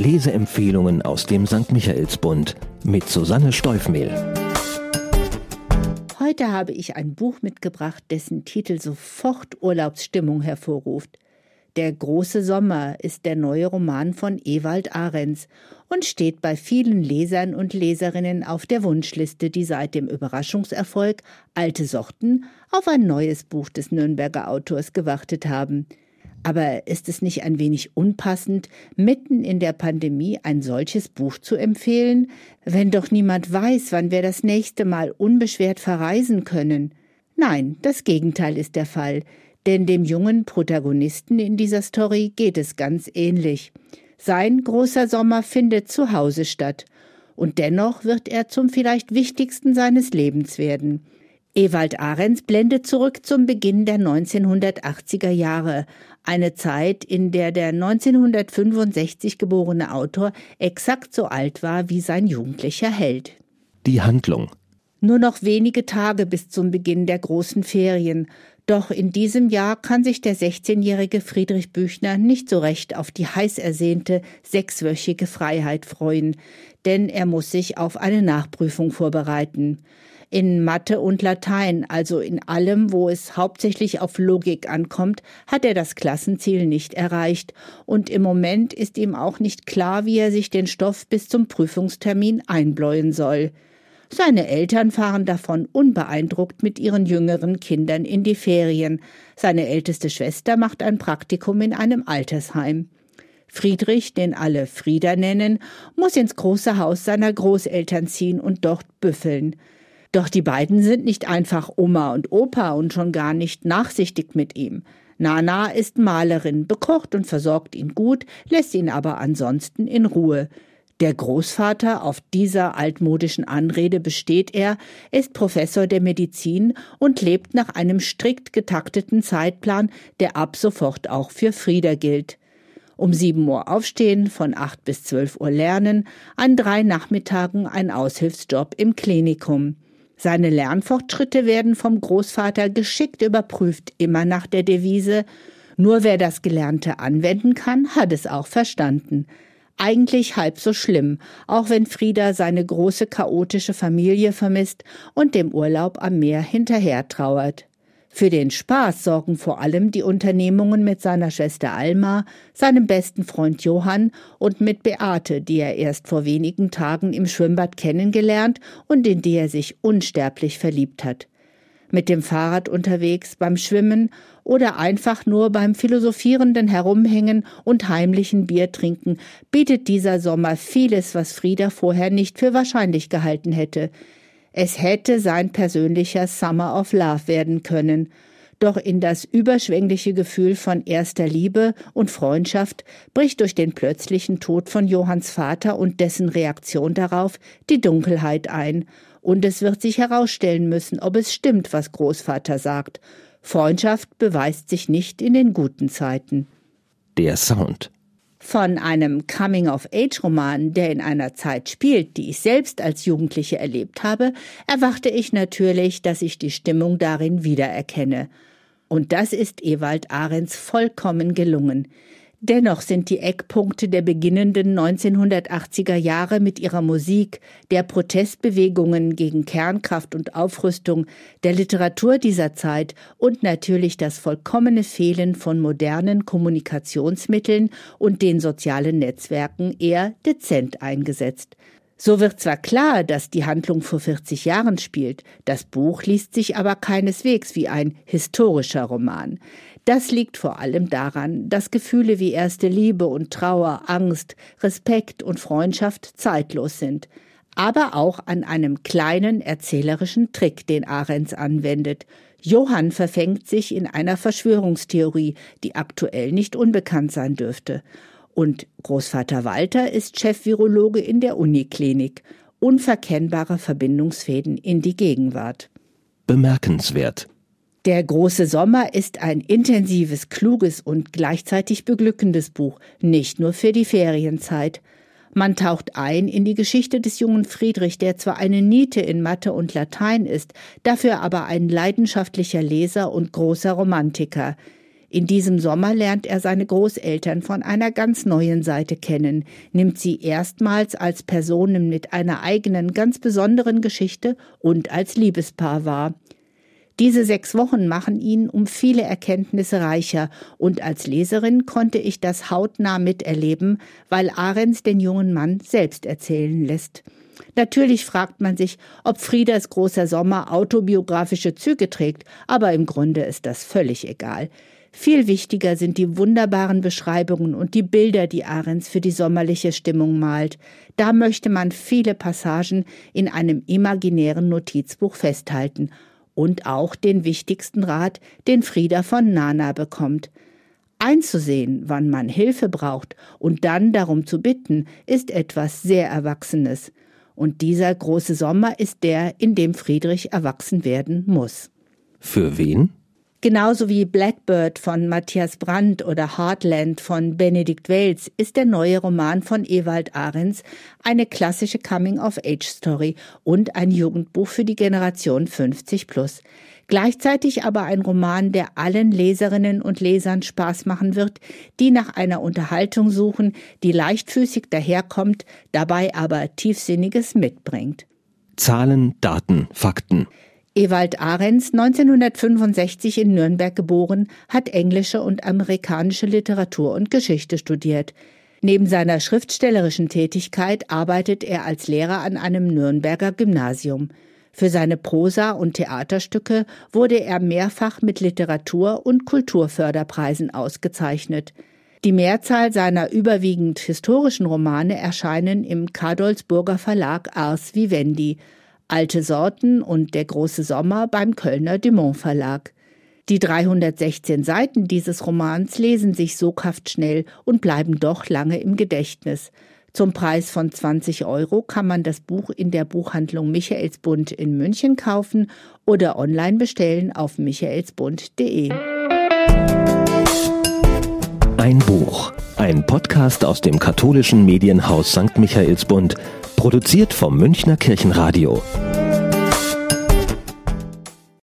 Leseempfehlungen aus dem St. Michaelsbund mit Susanne Steufmehl. Heute habe ich ein Buch mitgebracht, dessen Titel sofort Urlaubsstimmung hervorruft. Der große Sommer ist der neue Roman von Ewald Ahrens und steht bei vielen Lesern und Leserinnen auf der Wunschliste, die seit dem Überraschungserfolg Alte Sorten auf ein neues Buch des Nürnberger Autors gewartet haben. Aber ist es nicht ein wenig unpassend, mitten in der Pandemie ein solches Buch zu empfehlen, wenn doch niemand weiß, wann wir das nächste Mal unbeschwert verreisen können? Nein, das Gegenteil ist der Fall, denn dem jungen Protagonisten in dieser Story geht es ganz ähnlich. Sein großer Sommer findet zu Hause statt, und dennoch wird er zum vielleicht wichtigsten seines Lebens werden. Ewald Ahrens blendet zurück zum Beginn der 1980er Jahre, eine Zeit, in der der 1965 geborene Autor exakt so alt war wie sein jugendlicher Held. Die Handlung. Nur noch wenige Tage bis zum Beginn der großen Ferien, doch in diesem Jahr kann sich der 16-jährige Friedrich Büchner nicht so recht auf die heiß ersehnte sechswöchige Freiheit freuen, denn er muss sich auf eine Nachprüfung vorbereiten in Mathe und Latein, also in allem, wo es hauptsächlich auf Logik ankommt, hat er das Klassenziel nicht erreicht, und im Moment ist ihm auch nicht klar, wie er sich den Stoff bis zum Prüfungstermin einbläuen soll. Seine Eltern fahren davon unbeeindruckt mit ihren jüngeren Kindern in die Ferien. Seine älteste Schwester macht ein Praktikum in einem Altersheim. Friedrich, den alle Frieder nennen, muss ins große Haus seiner Großeltern ziehen und dort büffeln. Doch die beiden sind nicht einfach Oma und Opa und schon gar nicht nachsichtig mit ihm. Nana ist Malerin, bekocht und versorgt ihn gut, lässt ihn aber ansonsten in Ruhe. Der Großvater, auf dieser altmodischen Anrede besteht er, ist Professor der Medizin und lebt nach einem strikt getakteten Zeitplan, der ab sofort auch für Frieder gilt. Um sieben Uhr aufstehen, von acht bis zwölf Uhr lernen, an drei Nachmittagen ein Aushilfsjob im Klinikum. Seine Lernfortschritte werden vom Großvater geschickt überprüft, immer nach der Devise Nur wer das Gelernte anwenden kann, hat es auch verstanden. Eigentlich halb so schlimm, auch wenn Frieda seine große chaotische Familie vermisst und dem Urlaub am Meer hinterher trauert. Für den Spaß sorgen vor allem die Unternehmungen mit seiner Schwester Alma, seinem besten Freund Johann und mit Beate, die er erst vor wenigen Tagen im Schwimmbad kennengelernt und in die er sich unsterblich verliebt hat. Mit dem Fahrrad unterwegs, beim Schwimmen oder einfach nur beim philosophierenden Herumhängen und heimlichen Bier trinken bietet dieser Sommer vieles, was Frieda vorher nicht für wahrscheinlich gehalten hätte. Es hätte sein persönlicher Summer of Love werden können, doch in das überschwängliche Gefühl von erster Liebe und Freundschaft bricht durch den plötzlichen Tod von Johanns Vater und dessen Reaktion darauf die Dunkelheit ein, und es wird sich herausstellen müssen, ob es stimmt, was Großvater sagt. Freundschaft beweist sich nicht in den guten Zeiten. Der Sound. Von einem Coming-of-Age-Roman, der in einer Zeit spielt, die ich selbst als Jugendliche erlebt habe, erwarte ich natürlich, dass ich die Stimmung darin wiedererkenne. Und das ist Ewald Ahrens vollkommen gelungen. Dennoch sind die Eckpunkte der beginnenden 1980er Jahre mit ihrer Musik, der Protestbewegungen gegen Kernkraft und Aufrüstung, der Literatur dieser Zeit und natürlich das vollkommene Fehlen von modernen Kommunikationsmitteln und den sozialen Netzwerken eher dezent eingesetzt. So wird zwar klar, dass die Handlung vor 40 Jahren spielt, das Buch liest sich aber keineswegs wie ein historischer Roman. Das liegt vor allem daran, dass Gefühle wie erste Liebe und Trauer, Angst, Respekt und Freundschaft zeitlos sind, aber auch an einem kleinen erzählerischen Trick, den Ahrens anwendet. Johann verfängt sich in einer Verschwörungstheorie, die aktuell nicht unbekannt sein dürfte. Und Großvater Walter ist Chefvirologe in der Uniklinik. Unverkennbare Verbindungsfäden in die Gegenwart. Bemerkenswert. Der große Sommer ist ein intensives, kluges und gleichzeitig beglückendes Buch, nicht nur für die Ferienzeit. Man taucht ein in die Geschichte des jungen Friedrich, der zwar eine Niete in Mathe und Latein ist, dafür aber ein leidenschaftlicher Leser und großer Romantiker. In diesem Sommer lernt er seine Großeltern von einer ganz neuen Seite kennen, nimmt sie erstmals als Personen mit einer eigenen, ganz besonderen Geschichte und als Liebespaar wahr. Diese sechs Wochen machen ihn um viele Erkenntnisse reicher, und als Leserin konnte ich das hautnah miterleben, weil Ahrens den jungen Mann selbst erzählen lässt. Natürlich fragt man sich, ob Friedas großer Sommer autobiografische Züge trägt, aber im Grunde ist das völlig egal. Viel wichtiger sind die wunderbaren Beschreibungen und die Bilder, die Ahrens für die sommerliche Stimmung malt. Da möchte man viele Passagen in einem imaginären Notizbuch festhalten und auch den wichtigsten Rat, den Frieda von Nana bekommt. Einzusehen, wann man Hilfe braucht und dann darum zu bitten, ist etwas sehr Erwachsenes. Und dieser große Sommer ist der, in dem Friedrich erwachsen werden muss. Für wen? Genauso wie Blackbird von Matthias Brandt oder Heartland von Benedikt Welz ist der neue Roman von Ewald Ahrens eine klassische Coming-of-Age-Story und ein Jugendbuch für die Generation 50 plus. Gleichzeitig aber ein Roman, der allen Leserinnen und Lesern Spaß machen wird, die nach einer Unterhaltung suchen, die leichtfüßig daherkommt, dabei aber Tiefsinniges mitbringt. Zahlen, Daten, Fakten. Ewald Ahrens, 1965 in Nürnberg geboren, hat englische und amerikanische Literatur und Geschichte studiert. Neben seiner schriftstellerischen Tätigkeit arbeitet er als Lehrer an einem Nürnberger Gymnasium. Für seine Prosa und Theaterstücke wurde er mehrfach mit Literatur- und Kulturförderpreisen ausgezeichnet. Die Mehrzahl seiner überwiegend historischen Romane erscheinen im Kadolsburger Verlag Ars Vivendi. Alte Sorten und Der große Sommer beim Kölner Dumont Verlag. Die 316 Seiten dieses Romans lesen sich soghaft schnell und bleiben doch lange im Gedächtnis. Zum Preis von 20 Euro kann man das Buch in der Buchhandlung Michaelsbund in München kaufen oder online bestellen auf michaelsbund.de. Ein Buch, ein Podcast aus dem katholischen Medienhaus St. Michaelsbund Produziert vom Münchner Kirchenradio.